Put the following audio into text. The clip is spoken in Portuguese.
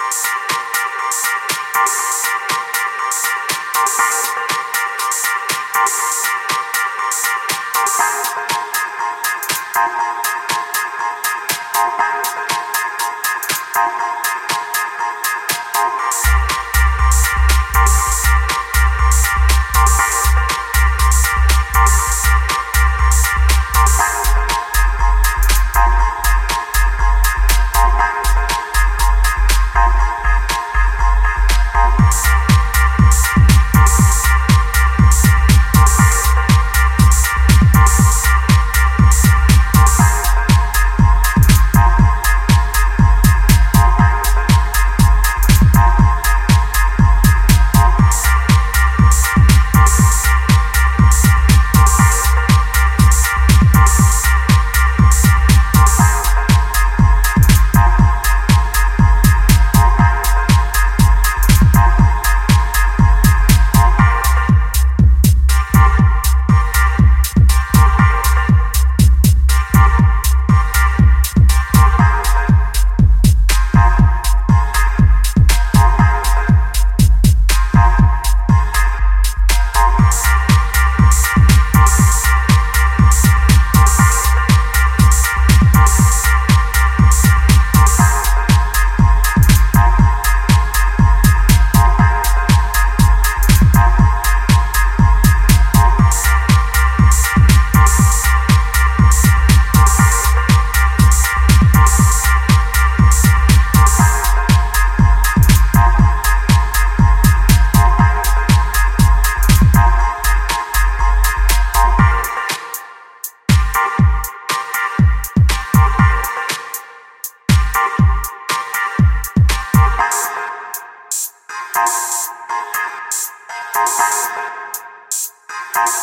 you Thank